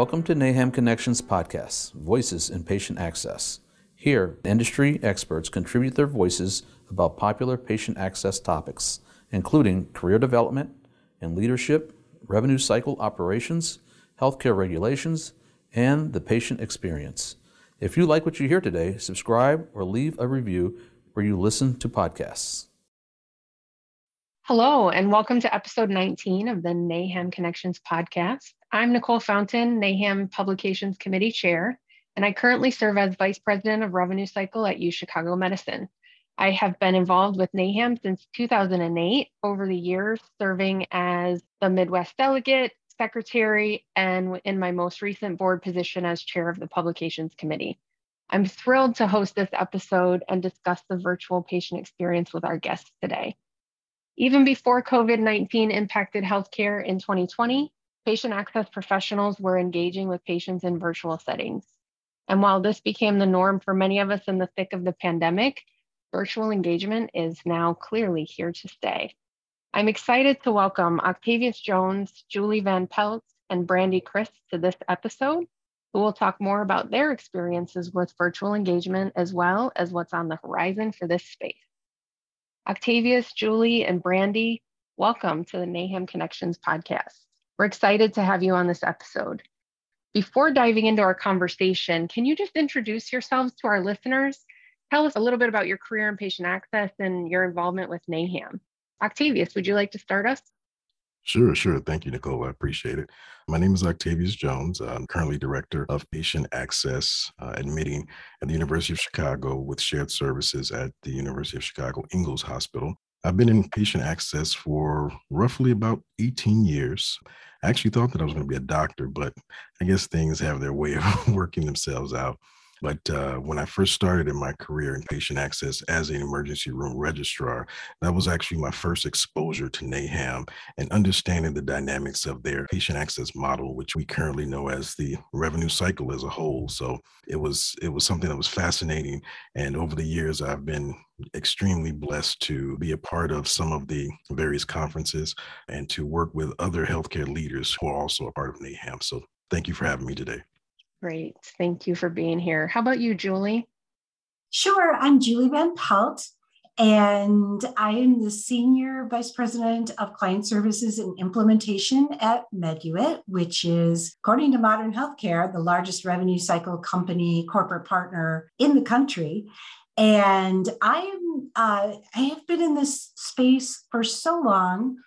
Welcome to NAHAM Connections Podcast, Voices in Patient Access. Here, industry experts contribute their voices about popular patient access topics, including career development and leadership, revenue cycle operations, healthcare regulations, and the patient experience. If you like what you hear today, subscribe or leave a review where you listen to podcasts. Hello, and welcome to episode 19 of the NAHAM Connections podcast. I'm Nicole Fountain, NAHAM Publications Committee Chair, and I currently serve as Vice President of Revenue Cycle at U Chicago Medicine. I have been involved with NAHAM since 2008, over the years, serving as the Midwest Delegate, Secretary, and in my most recent board position as Chair of the Publications Committee. I'm thrilled to host this episode and discuss the virtual patient experience with our guests today. Even before COVID 19 impacted healthcare in 2020, patient access professionals were engaging with patients in virtual settings. And while this became the norm for many of us in the thick of the pandemic, virtual engagement is now clearly here to stay. I'm excited to welcome Octavius Jones, Julie Van Pelt, and Brandy Chris to this episode, who will talk more about their experiences with virtual engagement as well as what's on the horizon for this space. Octavius, Julie, and Brandy, welcome to the NAHAM Connections podcast. We're excited to have you on this episode. Before diving into our conversation, can you just introduce yourselves to our listeners? Tell us a little bit about your career in patient access and your involvement with NAHAM. Octavius, would you like to start us? Sure, sure. Thank you, Nicole. I appreciate it. My name is Octavius Jones. I'm currently Director of Patient Access uh, Admitting at the University of Chicago with shared services at the University of Chicago Ingalls Hospital. I've been in patient access for roughly about 18 years. I actually thought that I was going to be a doctor, but I guess things have their way of working themselves out. But uh, when I first started in my career in patient access as an emergency room registrar, that was actually my first exposure to NAHAM and understanding the dynamics of their patient access model, which we currently know as the revenue cycle as a whole. So it was it was something that was fascinating. And over the years, I've been extremely blessed to be a part of some of the various conferences and to work with other healthcare leaders who are also a part of NAHAM. So thank you for having me today. Great. Thank you for being here. How about you, Julie? Sure. I'm Julie Van Pelt, and I am the Senior Vice President of Client Services and Implementation at Meduit, which is, according to Modern Healthcare, the largest revenue cycle company corporate partner in the country. And I'm uh, I have been in this space for so long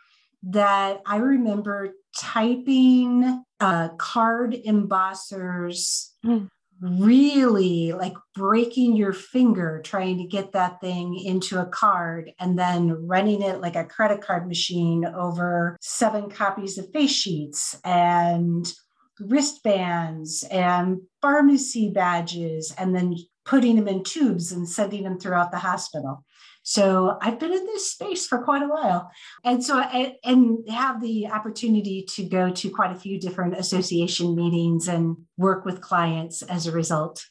that I remember typing uh, card embossers mm. really like breaking your finger trying to get that thing into a card and then running it like a credit card machine over seven copies of face sheets and wristbands and pharmacy badges and then putting them in tubes and sending them throughout the hospital so I've been in this space for quite a while. And so I and have the opportunity to go to quite a few different association meetings and work with clients as a result.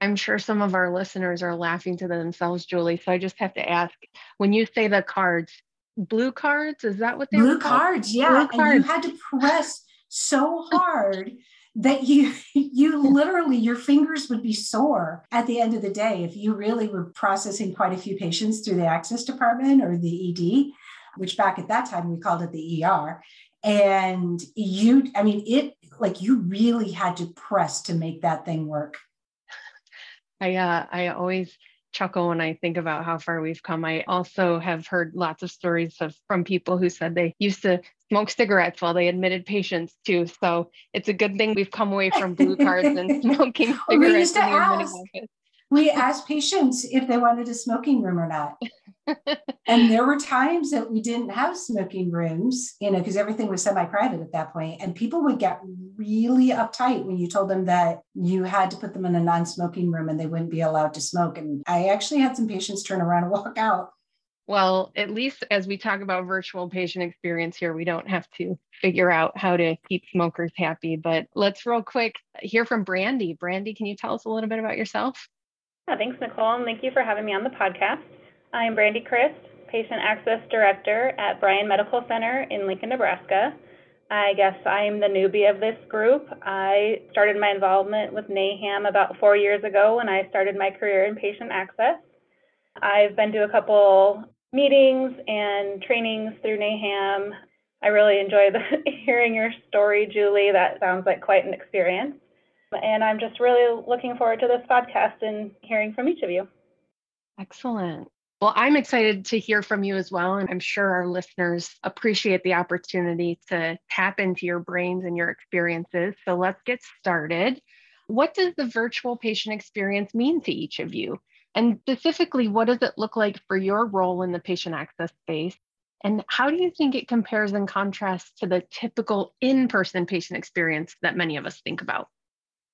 I'm sure some of our listeners are laughing to themselves, Julie. So I just have to ask when you say the cards, blue cards, is that what they blue cards? Yeah. Blue cards. And you had to press so hard that you you literally your fingers would be sore at the end of the day if you really were processing quite a few patients through the access department or the ED, which back at that time we called it the ER. And you, I mean, it like you really had to press to make that thing work. I uh, I always chuckle when I think about how far we've come. I also have heard lots of stories of from people who said they used to smoke cigarettes while they admitted patients too. So it's a good thing we've come away from blue cards and smoking cigarettes. we used to ask, we asked patients if they wanted a smoking room or not. and there were times that we didn't have smoking rooms, you know, because everything was semi-private at that point, and people would get really uptight when you told them that you had to put them in a non-smoking room and they wouldn't be allowed to smoke. And I actually had some patients turn around and walk out. Well, at least as we talk about virtual patient experience here, we don't have to figure out how to keep smokers happy. But let's real quick hear from Brandy. Brandy, can you tell us a little bit about yourself? Yeah, thanks, Nicole, and thank you for having me on the podcast. I'm Brandy Christ, Patient Access Director at Bryan Medical Center in Lincoln, Nebraska. I guess I'm the newbie of this group. I started my involvement with NAHAM about four years ago when I started my career in patient access. I've been to a couple meetings and trainings through NAHAM. I really enjoy the, hearing your story, Julie. That sounds like quite an experience. And I'm just really looking forward to this podcast and hearing from each of you. Excellent. Well, I'm excited to hear from you as well. And I'm sure our listeners appreciate the opportunity to tap into your brains and your experiences. So let's get started. What does the virtual patient experience mean to each of you? And specifically, what does it look like for your role in the patient access space? And how do you think it compares and contrasts to the typical in person patient experience that many of us think about?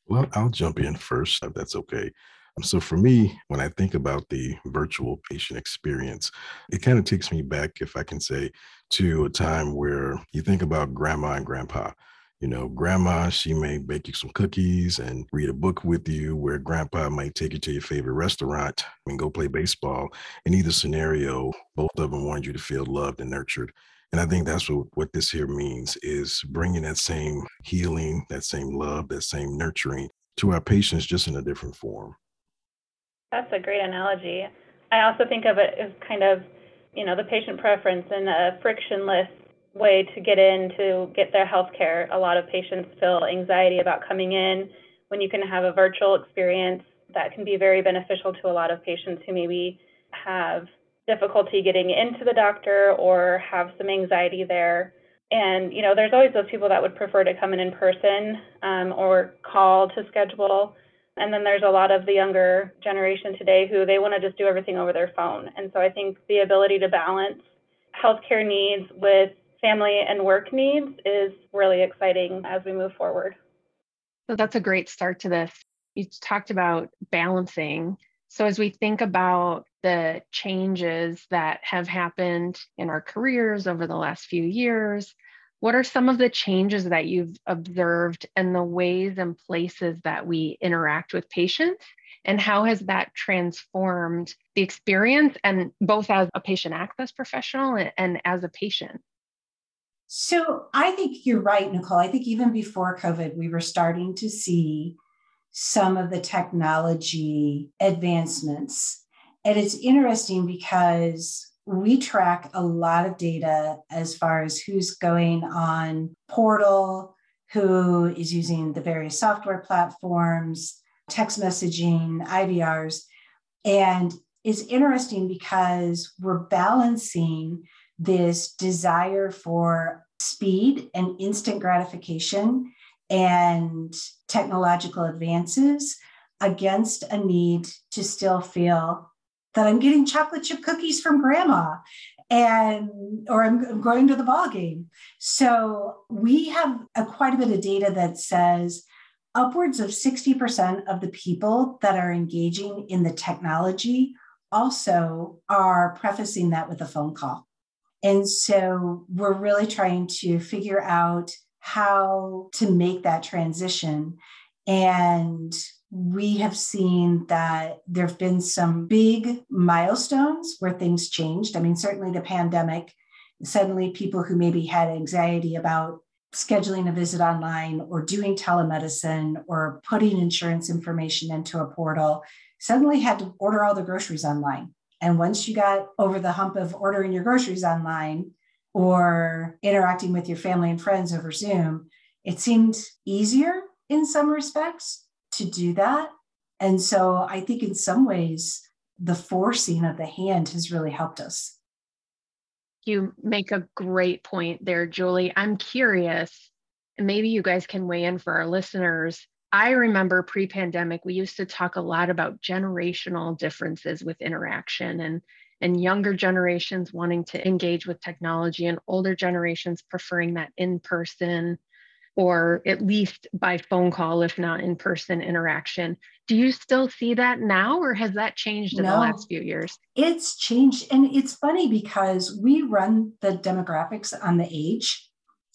Well, I'll jump in first, if that's okay. Um, so, for me, when I think about the virtual patient experience, it kind of takes me back, if I can say, to a time where you think about grandma and grandpa. You know, grandma, she may bake you some cookies and read a book with you, where grandpa might take you to your favorite restaurant and go play baseball. In either scenario, both of them wanted you to feel loved and nurtured. And I think that's what, what this here means is bringing that same healing, that same love, that same nurturing to our patients just in a different form. That's a great analogy. I also think of it as kind of, you know, the patient preference and a frictionless way to get in to get their health care. A lot of patients feel anxiety about coming in. When you can have a virtual experience, that can be very beneficial to a lot of patients who maybe have difficulty getting into the doctor or have some anxiety there. And you know, there's always those people that would prefer to come in in person um, or call to schedule. And then there's a lot of the younger generation today who they want to just do everything over their phone. And so I think the ability to balance healthcare needs with family and work needs is really exciting as we move forward. So that's a great start to this. You talked about balancing. So as we think about the changes that have happened in our careers over the last few years, what are some of the changes that you've observed and the ways and places that we interact with patients? And how has that transformed the experience and both as a patient access professional and, and as a patient? So I think you're right, Nicole. I think even before COVID, we were starting to see some of the technology advancements. And it's interesting because we track a lot of data as far as who's going on portal, who is using the various software platforms, text messaging, IVRs. And it's interesting because we're balancing this desire for speed and instant gratification and technological advances against a need to still feel that I'm getting chocolate chip cookies from grandma and or I'm, going to the ball game. So we have a, quite a bit of data that says upwards of 60% of the people that are engaging in the technology also are prefacing that with a phone call. And so we're really trying to figure out how to make that transition. And we have seen that there have been some big milestones where things changed. I mean, certainly the pandemic, suddenly people who maybe had anxiety about scheduling a visit online or doing telemedicine or putting insurance information into a portal suddenly had to order all the groceries online and once you got over the hump of ordering your groceries online or interacting with your family and friends over Zoom, it seemed easier in some respects to do that. And so I think in some ways, the forcing of the hand has really helped us. You make a great point there, Julie. I'm curious, maybe you guys can weigh in for our listeners. I remember pre pandemic, we used to talk a lot about generational differences with interaction and, and younger generations wanting to engage with technology and older generations preferring that in person or at least by phone call, if not in person interaction. Do you still see that now, or has that changed in no, the last few years? It's changed. And it's funny because we run the demographics on the age,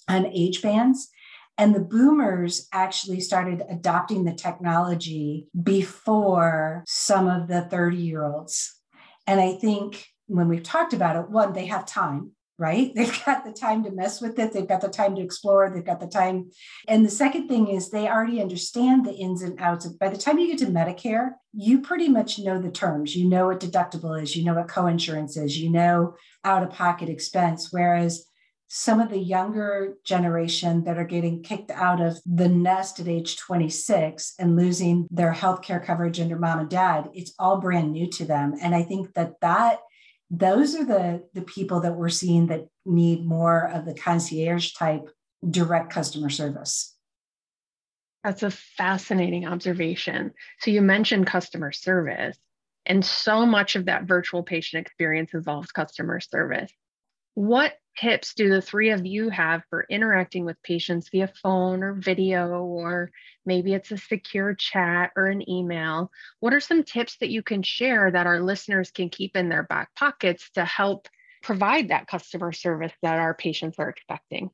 on age bands. And the boomers actually started adopting the technology before some of the 30 year olds. And I think when we've talked about it, one, they have time. right? They've got the time to mess with it, they've got the time to explore, they've got the time. And the second thing is they already understand the ins and outs. By the time you get to Medicare, you pretty much know the terms. You know what deductible is, you know what coinsurance is, you know out of pocket expense. Whereas some of the younger generation that are getting kicked out of the nest at age 26 and losing their health care coverage under mom and dad, it's all brand new to them. And I think that that those are the the people that we're seeing that need more of the concierge type direct customer service. That's a fascinating observation. So you mentioned customer service and so much of that virtual patient experience involves customer service. What tips do the three of you have for interacting with patients via phone or video, or maybe it's a secure chat or an email? What are some tips that you can share that our listeners can keep in their back pockets to help provide that customer service that our patients are expecting?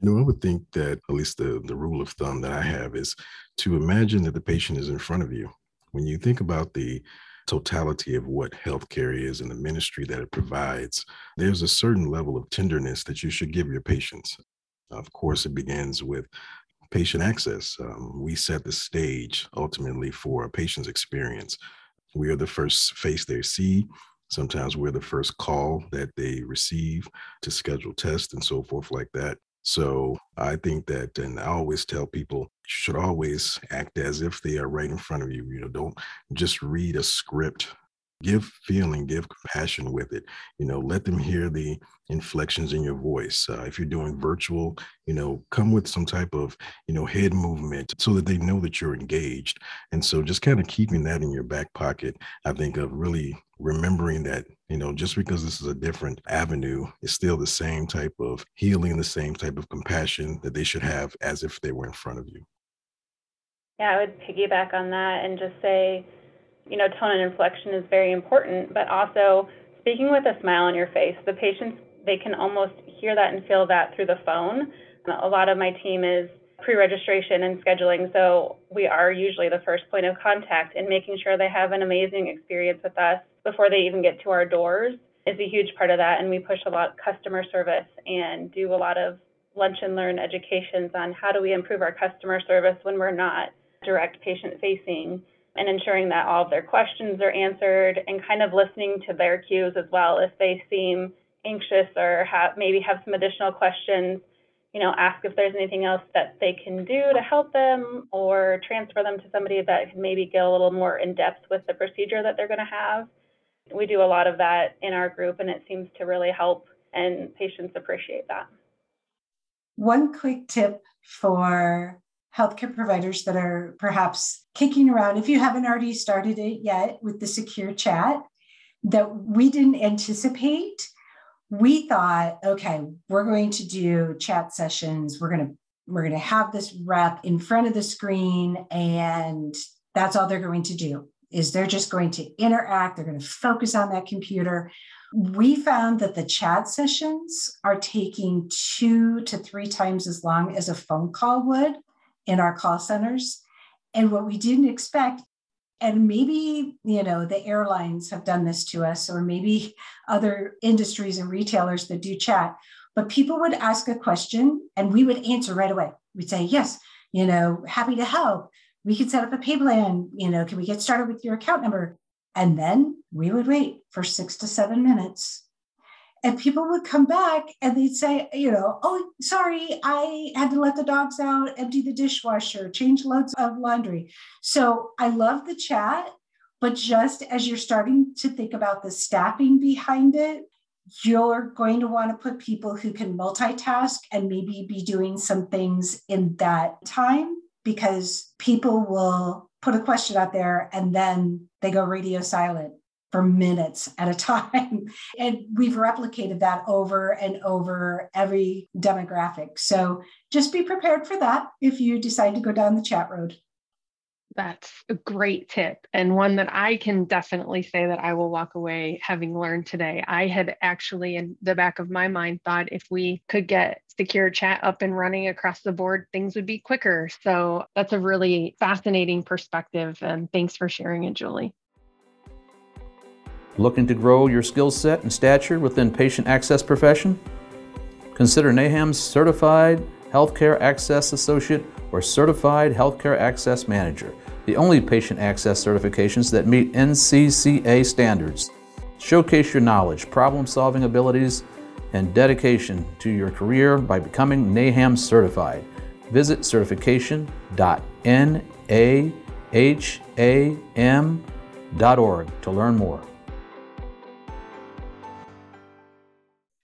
You know, I would think that at least the, the rule of thumb that I have is to imagine that the patient is in front of you. When you think about the totality of what healthcare is and the ministry that it provides, there's a certain level of tenderness that you should give your patients. Of course, it begins with patient access. Um, we set the stage ultimately for a patient's experience. We are the first face they see. Sometimes we're the first call that they receive to schedule tests and so forth, like that. So I think that, and I always tell people, you should always act as if they are right in front of you. You know, don't just read a script. Give feeling, give compassion with it. You know, let them hear the inflections in your voice. Uh, if you're doing virtual, you know, come with some type of, you know, head movement so that they know that you're engaged. And so just kind of keeping that in your back pocket, I think of really remembering that you know just because this is a different avenue it's still the same type of healing the same type of compassion that they should have as if they were in front of you yeah i would piggyback on that and just say you know tone and inflection is very important but also speaking with a smile on your face the patients they can almost hear that and feel that through the phone a lot of my team is pre-registration and scheduling so we are usually the first point of contact in making sure they have an amazing experience with us before they even get to our doors is a huge part of that. And we push a lot of customer service and do a lot of lunch and learn educations on how do we improve our customer service when we're not direct patient facing and ensuring that all of their questions are answered and kind of listening to their cues as well if they seem anxious or have maybe have some additional questions you know ask if there's anything else that they can do to help them or transfer them to somebody that can maybe get a little more in depth with the procedure that they're going to have we do a lot of that in our group, and it seems to really help, and patients appreciate that. One quick tip for healthcare providers that are perhaps kicking around, if you haven't already started it yet with the secure chat, that we didn't anticipate. We thought, okay, we're going to do chat sessions. We're going to we're going to have this rep in front of the screen and that's all they're going to do is they're just going to interact, they're going to focus on that computer. We found that the chat sessions are taking two to three times as long as a phone call would in our call centers. And what we didn't expect, and maybe, you know, the airlines have done this to us, or maybe other industries and retailers that do chat, but people would ask a question and we would answer right away. We'd say, yes, you know, happy to help we could set up a pay plan. You know, can we get started with your account number? And then we would wait for six to seven minutes. And people would come back and they'd say, you know, oh, sorry, I had to let the dogs out, empty the dishwasher, change loads of laundry. So I love the chat, but just as you're starting to think about the staffing behind it, you're going to want to put people who can multitask and maybe be doing some things in that time because people will put a question out there and then they go radio silent for minutes at a time. And we've replicated that over and over every demographic. So just be prepared for that if you decide to go down the chat road. That's a great tip and one that I can definitely say that I will walk away having learned today. I had actually, in the back of my mind, thought if we could get secure chat up and running across the board, things would be quicker. So that's a really fascinating perspective. And thanks for sharing it, Julie. Looking to grow your skill set and stature within patient access profession? Consider NAHAM's Certified Healthcare Access Associate or Certified Healthcare Access Manager, the only patient access certifications that meet NCCA standards. Showcase your knowledge, problem solving abilities, and dedication to your career by becoming NAHAM certified. Visit certification.naham.org to learn more.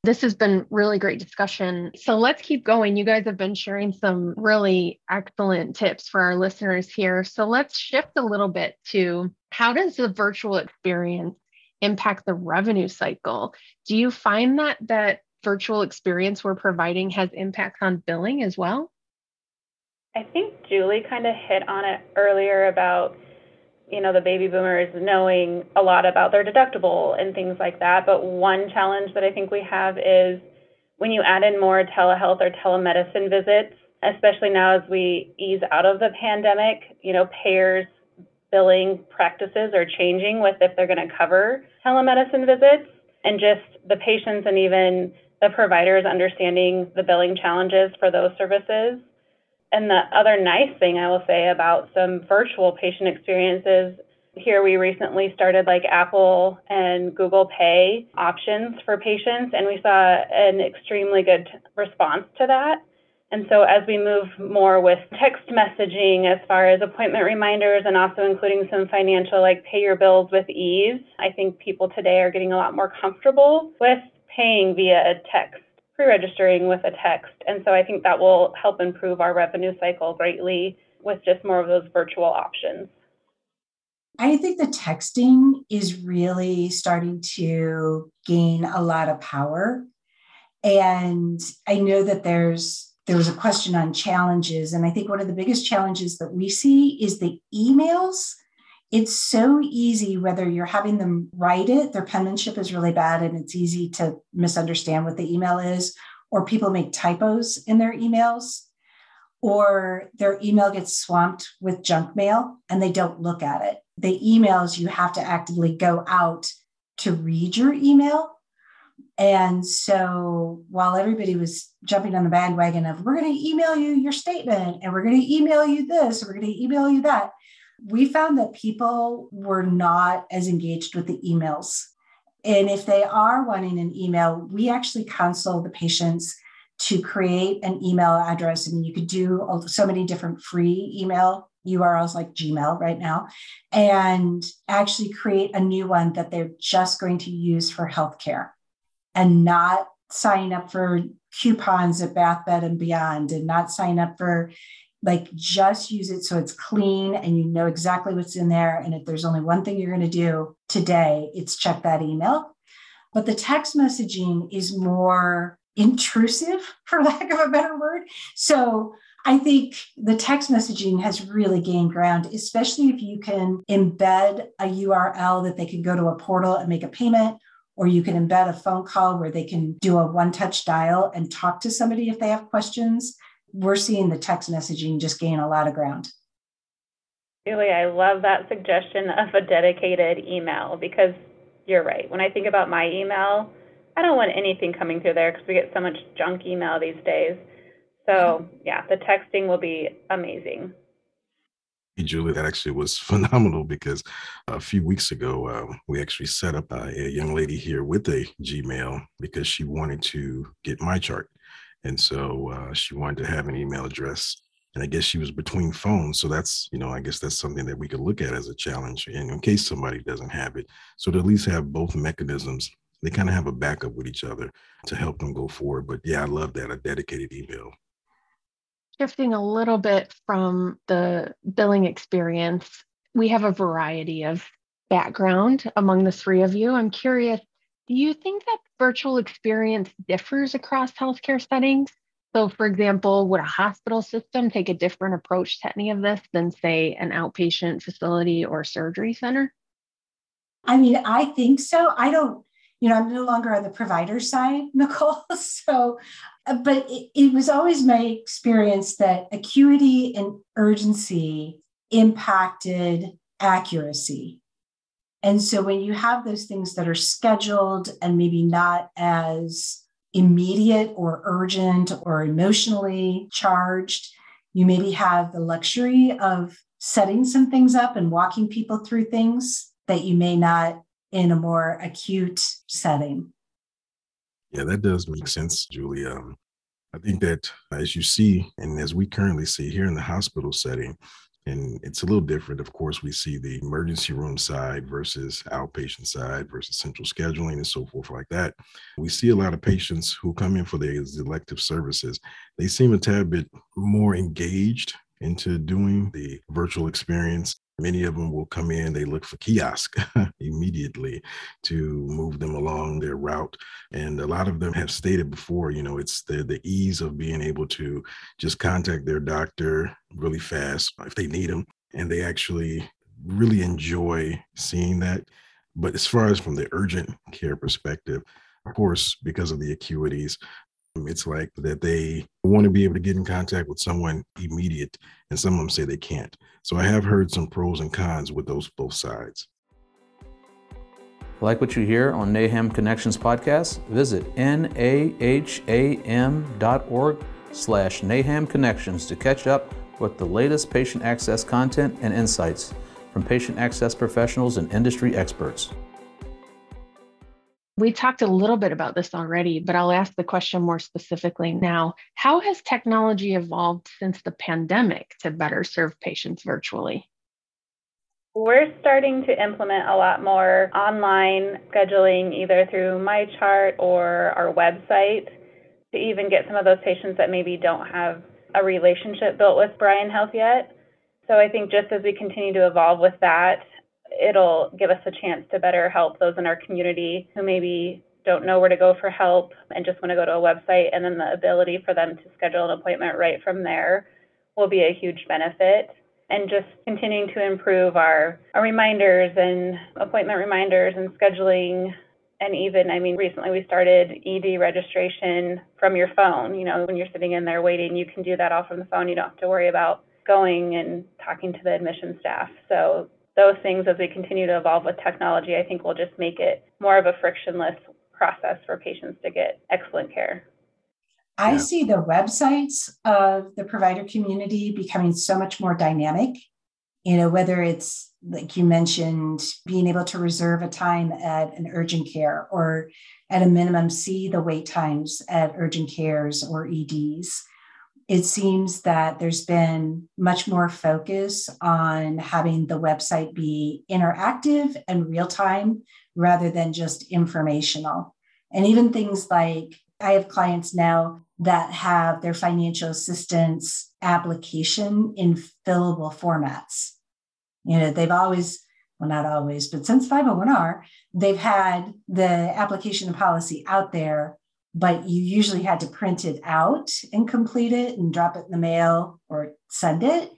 This has been really great discussion. So let's keep going. You guys have been sharing some really excellent tips for our listeners here. So let's shift a little bit to how does the virtual experience impact the revenue cycle? Do you find that that virtual experience we're providing has impact on billing as well? I think Julie kind of hit on it earlier about you know the baby boomers knowing a lot about their deductible and things like that. But one challenge that i think we have is when you add in more telehealth or telemedicine visits especially now as we ease out of the pandemic you know payers billing practices are changing with if they're going to cover telemedicine visits. And just the patients and even the providers understanding the billing challenges for those services and the other nice thing I will say about some virtual patient experiences here we recently started like Apple and Google Pay options for patients, and we saw an extremely good response to that. And so, as we move more with text messaging as far as appointment reminders and also including some financial, like pay your bills with ease, I think people today are getting a lot more comfortable with paying via text pre-registering with a text. And so I think that will help improve our revenue cycle greatly with just more of those virtual options. I think the texting is really starting to gain a lot of power. And I know that there's there was a question on challenges. And I think one of the biggest challenges that we see is the emails it's so easy whether you're having them write it their penmanship is really bad and it's easy to misunderstand what the email is or people make typos in their emails or their email gets swamped with junk mail and they don't look at it. The emails you have to actively go out to read your email. And so while everybody was jumping on the bandwagon of we're going to email you your statement and we're going to email you this we're going to email you that we found that people were not as engaged with the emails. And if they are wanting an email, we actually counsel the patients to create an email address. I mean, you could do so many different free email URLs like Gmail right now, and actually create a new one that they're just going to use for healthcare and not sign up for coupons at Bath Bed and Beyond and not sign up for like just use it so it's clean and you know exactly what's in there. And if there's only one thing you're going to do today, it's check that email. But the text messaging is more intrusive, for lack of a better word. So I think the text messaging has really gained ground, especially if you can embed a URL that they can go to a portal and make a payment, or you can embed a phone call where they can do a one touch dial and talk to somebody if they have questions we're seeing the text messaging just gain a lot of ground. Really, I love that suggestion of a dedicated email because you're right. When I think about my email, I don't want anything coming through there because we get so much junk email these days. So, yeah, the texting will be amazing. Hey, Julie, that actually was phenomenal because a few weeks ago, uh, we actually set up uh, a young lady here with a Gmail because she wanted to get MyChart. And so uh, she wanted to have an email address. And I guess she was between phones. So that's, you know, I guess that's something that we could look at as a challenge in, in case somebody doesn't have it. So to at least have both mechanisms, they kind of have a backup with each other to help them go forward. But yeah, I love that a dedicated email. Shifting a little bit from the billing experience, we have a variety of background among the three of you. I'm curious do you think that virtual experience differs across healthcare settings? So, for example, would a hospital system take a different approach to any of this than, say, an outpatient facility or surgery center? I mean, I think so. I don't, you know, I'm no longer on the provider side, Nicole. So, but it, it was always my experience that acuity and urgency impacted accuracy And so when you have those things that are scheduled and maybe not as immediate or urgent or emotionally charged, you maybe have the luxury of setting some things up and walking people through things that you may not in a more acute setting. Yeah, that does make sense, Julie. Um, I think that as you see, and as we currently see here in the hospital setting, and it's a little different. Of course, we see the emergency room side versus outpatient side versus central scheduling and so forth like that. We see a lot of patients who come in for their elective services. They seem a tad bit more engaged into doing the virtual experience Many of them will come in, they look for kiosk immediately to move them along their route. And a lot of them have stated before, you know, it's the, the ease of being able to just contact their doctor really fast if they need them. And they actually really enjoy seeing that. But as far as from the urgent care perspective, of course, because of the acuities, it's like that they want to be able to get in contact with someone immediate, and some of them say they can't. So I have heard some pros and cons with those both sides. Like what you hear on NAHAM Connections podcast? Visit naham.org slash NAHAM Connections to catch up with the latest patient access content and insights from patient access professionals and industry experts. We talked a little bit about this already, but I'll ask the question more specifically now. How has technology evolved since the pandemic to better serve patients virtually? We're starting to implement a lot more online scheduling either through MyChart or our website to even get some of those patients that maybe don't have a relationship built with Bryan Health yet. So I think just as we continue to evolve with that, it'll give us a chance to better help those in our community who maybe don't know where to go for help and just want to go to a website and then the ability for them to schedule an appointment right from there will be a huge benefit. And just continuing to improve our, our reminders and appointment reminders and scheduling. And even i mean recently we started ed registration from your phone. You know when you're sitting in there waiting you can do that all from the phone. You don't have to worry about going and talking to the admission staff. So those things as we continue to evolve with technology, I think will just make it more of a frictionless process for patients to get excellent care. I yeah. see the websites of the provider community becoming so much more dynamic. You know, whether it's like you mentioned, being able to reserve a time at an urgent care or at a minimum see the wait times at urgent cares or EDs it seems that there's been much more focus on having the website be interactive and real time rather than just informational. And even things like I have clients now that have their financial assistance application in fillable formats. You know, they've always, well, not always, but since 501R, they've had the application and policy out there but you usually had to print it out and complete it and drop it in the mail or send it.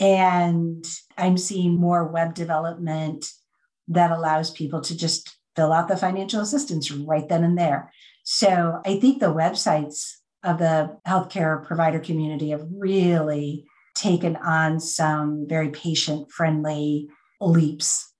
And I'm seeing more web development that allows people to just fill out the financial assistance right then and there. So I think the websites of the healthcare provider community have really taken on some very patient friendly leaps.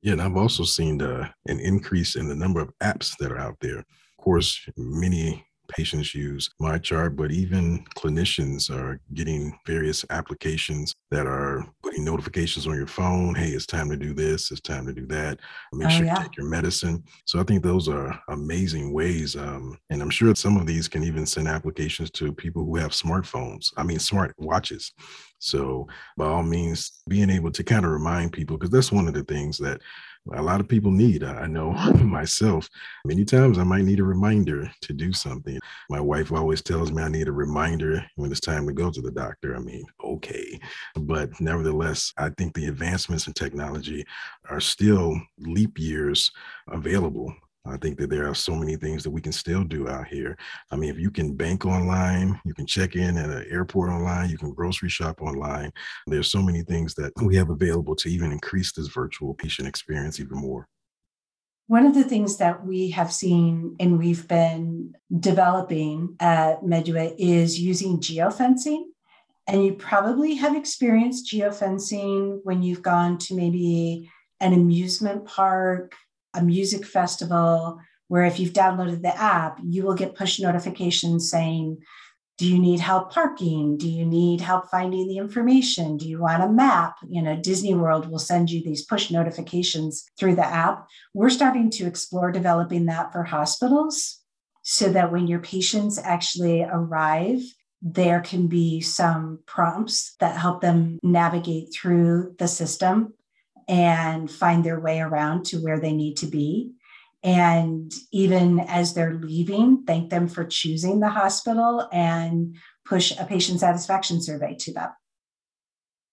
Yeah, and I've also seen uh, an increase in the number of apps that are out there course, many patients use MyChart, but even clinicians are getting various applications that are putting notifications on your phone. Hey, it's time to do this. It's time to do that. Make oh, sure yeah. you take your medicine. So I think those are amazing ways. Um, and I'm sure some of these can even send applications to people who have smartphones. I mean, smart watches. So by all means, being able to kind of remind people, because that's one of the things that a lot of people need. I know myself, many times I might need a reminder to do something. My wife always tells me I need a reminder when it's time to go to the doctor. I mean, okay. But nevertheless, I think the advancements in technology are still leap years available I think that there are so many things that we can still do out here. I mean, if you can bank online, you can check in at an airport online, you can grocery shop online. There's so many things that we have available to even increase this virtual patient experience even more. One of the things that we have seen and we've been developing at Meduit is using geofencing. And you probably have experienced geofencing when you've gone to maybe an amusement park, a music festival, where if you've downloaded the app, you will get push notifications saying, do you need help parking? Do you need help finding the information? Do you want a map? You know, Disney World will send you these push notifications through the app. We're starting to explore developing that for hospitals so that when your patients actually arrive, there can be some prompts that help them navigate through the system and find their way around to where they need to be and even as they're leaving, thank them for choosing the hospital and push a patient satisfaction survey to them.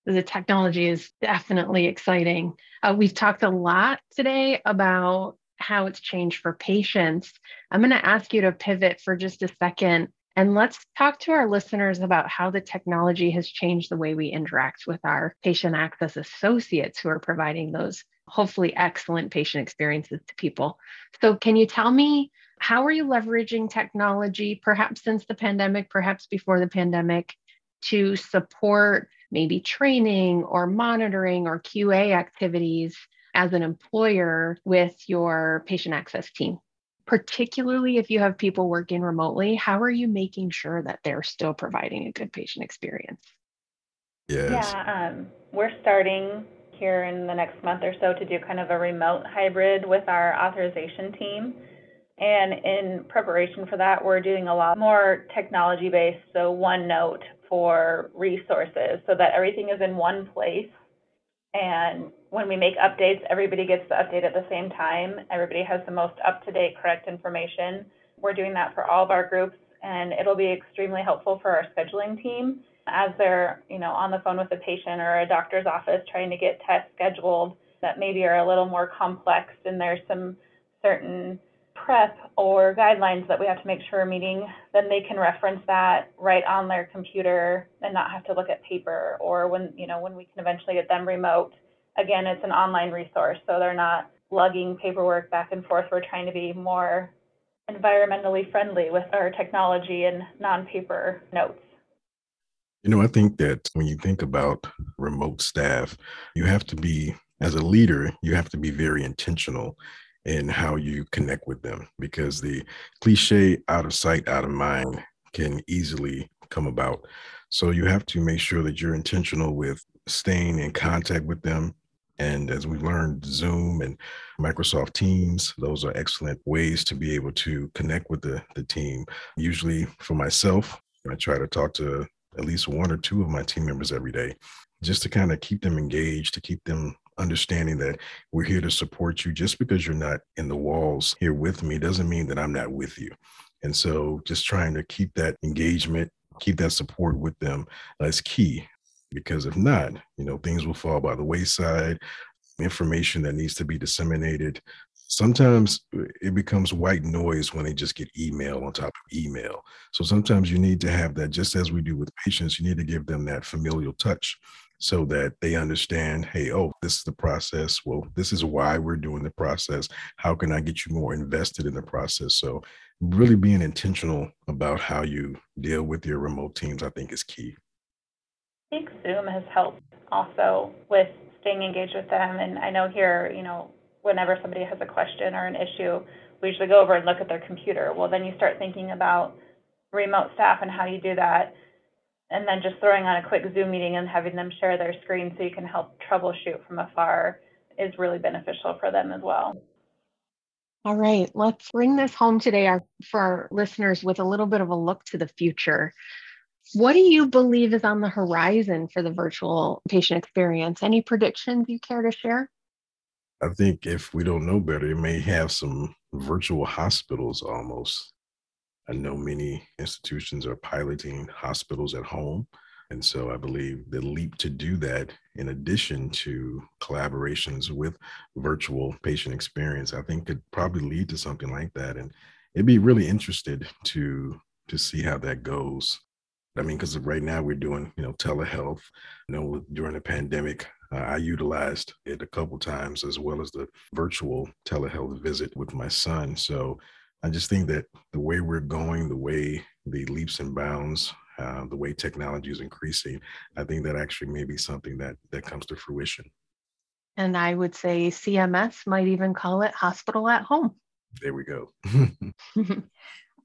The technology is definitely exciting. Uh, we've talked a lot today about how it's changed for patients. I'm going to ask you to pivot for just a second and let's talk to our listeners about how the technology has changed the way we interact with our patient access associates who are providing those hopefully excellent patient experiences to people. So, can you tell me how are you leveraging technology, perhaps since the pandemic, perhaps before the pandemic, to support maybe training or monitoring or QA activities as an employer with your patient access team? Particularly if you have people working remotely, how are you making sure that they're still providing a good patient experience? Yes. Yeah, um, we're starting here in the next month or so to do kind of a remote hybrid with our authorization team. And in preparation for that, we're doing a lot more technology based, so OneNote for resources so that everything is in one place. And when we make updates, everybody gets the update at the same time. Everybody has the most up to date, correct information. We're doing that for all of our groups, and it'll be extremely helpful for our scheduling team as they're, you know, on the phone with a patient or a doctor's office trying to get tests scheduled that maybe are a little more complex and there's some certain prep or guidelines that we have to make sure we're meeting, then they can reference that right on their computer and not have to look at paper or when, you know, when we can eventually get them remote. Again, it's an online resource, so they're not lugging paperwork back and forth. We're trying to be more environmentally friendly with our technology and non-paper notes. You know, I think that when you think about remote staff, you have to be, as a leader, you have to be very intentional in how you connect with them because the cliche out of sight, out of mind can easily come about. So you have to make sure that you're intentional with staying in contact with them. And as we've learned, Zoom and Microsoft Teams, those are excellent ways to be able to connect with the, the team. Usually for myself, I try to talk to at least one or two of my team members every day, just to kind of keep them engaged, to keep them understanding that we're here to support you. Just because you're not in the walls here with me doesn't mean that I'm not with you. And so just trying to keep that engagement, keep that support with them uh, is key. Because if not, you know, things will fall by the wayside. Information that needs to be disseminated sometimes it becomes white noise when they just get email on top of email. So sometimes you need to have that, just as we do with patients, you need to give them that familial touch so that they understand hey, oh, this is the process. Well, this is why we're doing the process. How can I get you more invested in the process? So, really being intentional about how you deal with your remote teams, I think, is key. Think Zoom has helped also with staying engaged with them. And I know here, you know, whenever somebody has a question or an issue, we usually go over and look at their computer. Well, then you start thinking about remote staff and how you do that. And then just throwing on a quick Zoom meeting and having them share their screen so you can help troubleshoot from afar is really beneficial for them as well. All right, let's bring this home today for our listeners with a little bit of a look to the future. What do you believe is on the horizon for the virtual patient experience? Any predictions you care to share? I think if we don't know better, it may have some virtual hospitals almost. I know many institutions are piloting hospitals at home. And so I believe the leap to do that, in addition to collaborations with virtual patient experience, I think could probably lead to something like that. And it'd be really interested to to see how that goes. I mean, because right now we're doing, you know, telehealth. You know, during the pandemic, uh, I utilized it a couple times as well as the virtual telehealth visit with my son. So I just think that the way we're going, the way the leaps and bounds, uh, the way technology is increasing, I think that actually may be something that that comes to fruition. And I would say CMS might even call it hospital at home. There we go.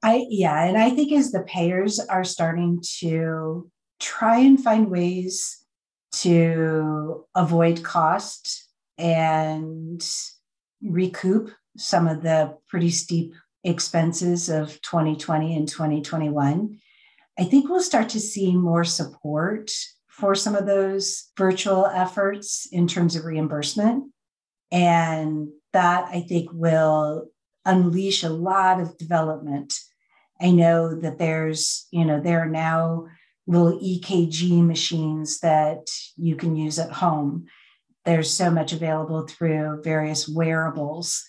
I yeah, and I think as the payers are starting to try and find ways to avoid cost and recoup some of the pretty steep expenses of 2020 and 2021, I think we'll start to see more support for some of those virtual efforts in terms of reimbursement. And that I think will unleash a lot of development. I know that there's, you know, there are now little EKG machines that you can use at home. There's so much available through various wearables.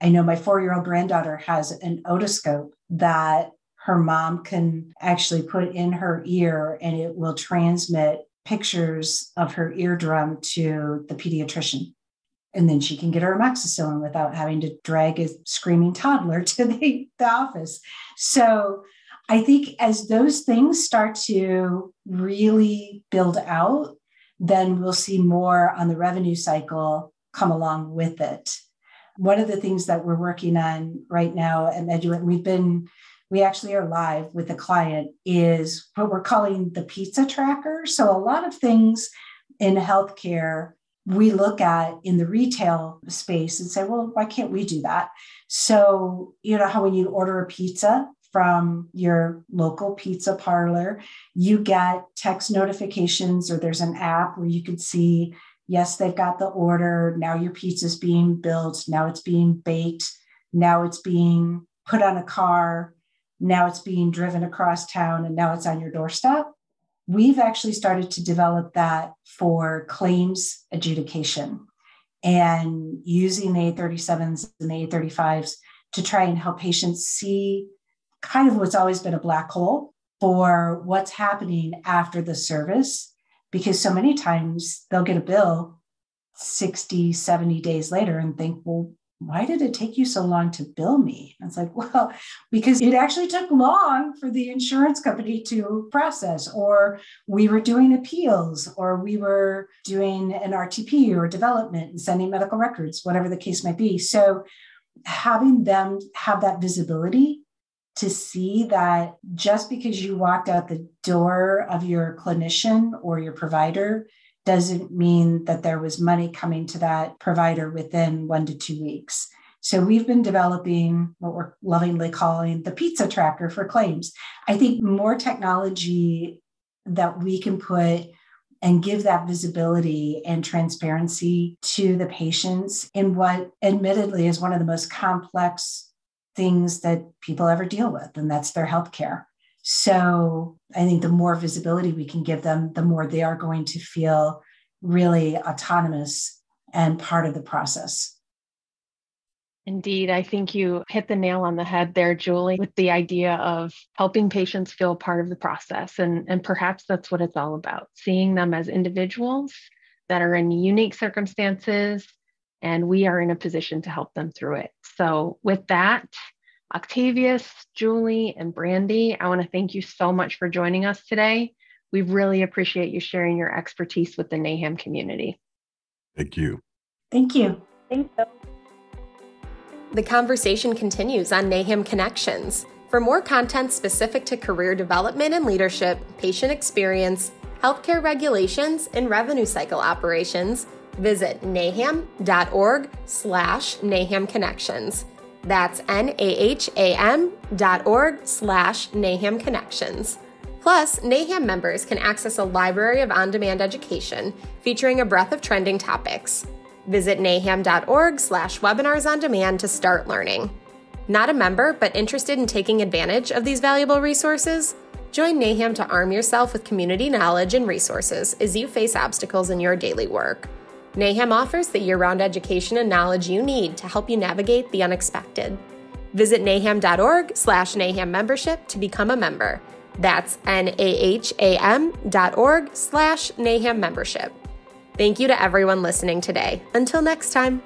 I know my four year old granddaughter has an otoscope that her mom can actually put in her ear and it will transmit pictures of her eardrum to the pediatrician and then she can get her amoxicillin without having to drag a screaming toddler to the, the office. So I think as those things start to really build out, then we'll see more on the revenue cycle come along with it. One of the things that we're working on right now at Meduit, we've been, we actually are live with the client, is what we're calling the pizza tracker. So a lot of things in healthcare we look at in the retail space and say, well, why can't we do that? So, you know, how when you order a pizza from your local pizza parlor, you get text notifications or there's an app where you can see, yes, they've got the order. Now your pizza's being built. Now it's being baked. Now it's being put on a car. Now it's being driven across town and now it's on your doorstep we've actually started to develop that for claims adjudication and using the 837s and the 835s to try and help patients see kind of what's always been a black hole for what's happening after the service. Because so many times they'll get a bill 60, 70 days later and think, well, why did it take you so long to bill me? And it's like, well, because it actually took long for the insurance company to process, or we were doing appeals, or we were doing an RTP or development and sending medical records, whatever the case might be. So having them have that visibility to see that just because you walked out the door of your clinician or your provider doesn't mean that there was money coming to that provider within one to two weeks. So we've been developing what we're lovingly calling the pizza tracker for claims. I think more technology that we can put and give that visibility and transparency to the patients in what admittedly is one of the most complex things that people ever deal with, and that's their healthcare. So I think the more visibility we can give them, the more they are going to feel really autonomous and part of the process. Indeed, I think you hit the nail on the head there, Julie, with the idea of helping patients feel part of the process. And, and perhaps that's what it's all about seeing them as individuals that are in unique circumstances, and we are in a position to help them through it. So, with that, Octavius, Julie, and Brandy, I want to thank you so much for joining us today. We really appreciate you sharing your expertise with the NAHAM community. Thank you. Thank you. Thank you. The conversation continues on NAHAM Connections. For more content specific to career development and leadership, patient experience, healthcare regulations, and revenue cycle operations, visit naham.org slash NAHAM Connections. That's N-A-H-A-M dot org slash NAHAM Connections. Plus, NAHAM members can access a library of on-demand education featuring a breadth of trending topics. Visit naham.org slash webinars on demand to start learning. Not a member, but interested in taking advantage of these valuable resources? Join NAHAM to arm yourself with community knowledge and resources as you face obstacles in your daily work. NAHAM offers the year round education and knowledge you need to help you navigate the unexpected. Visit naham.org slash NAHAM membership to become a member. That's N-A-H-A-M dot org slash NAHAM membership. Thank you to everyone listening today. Until next time.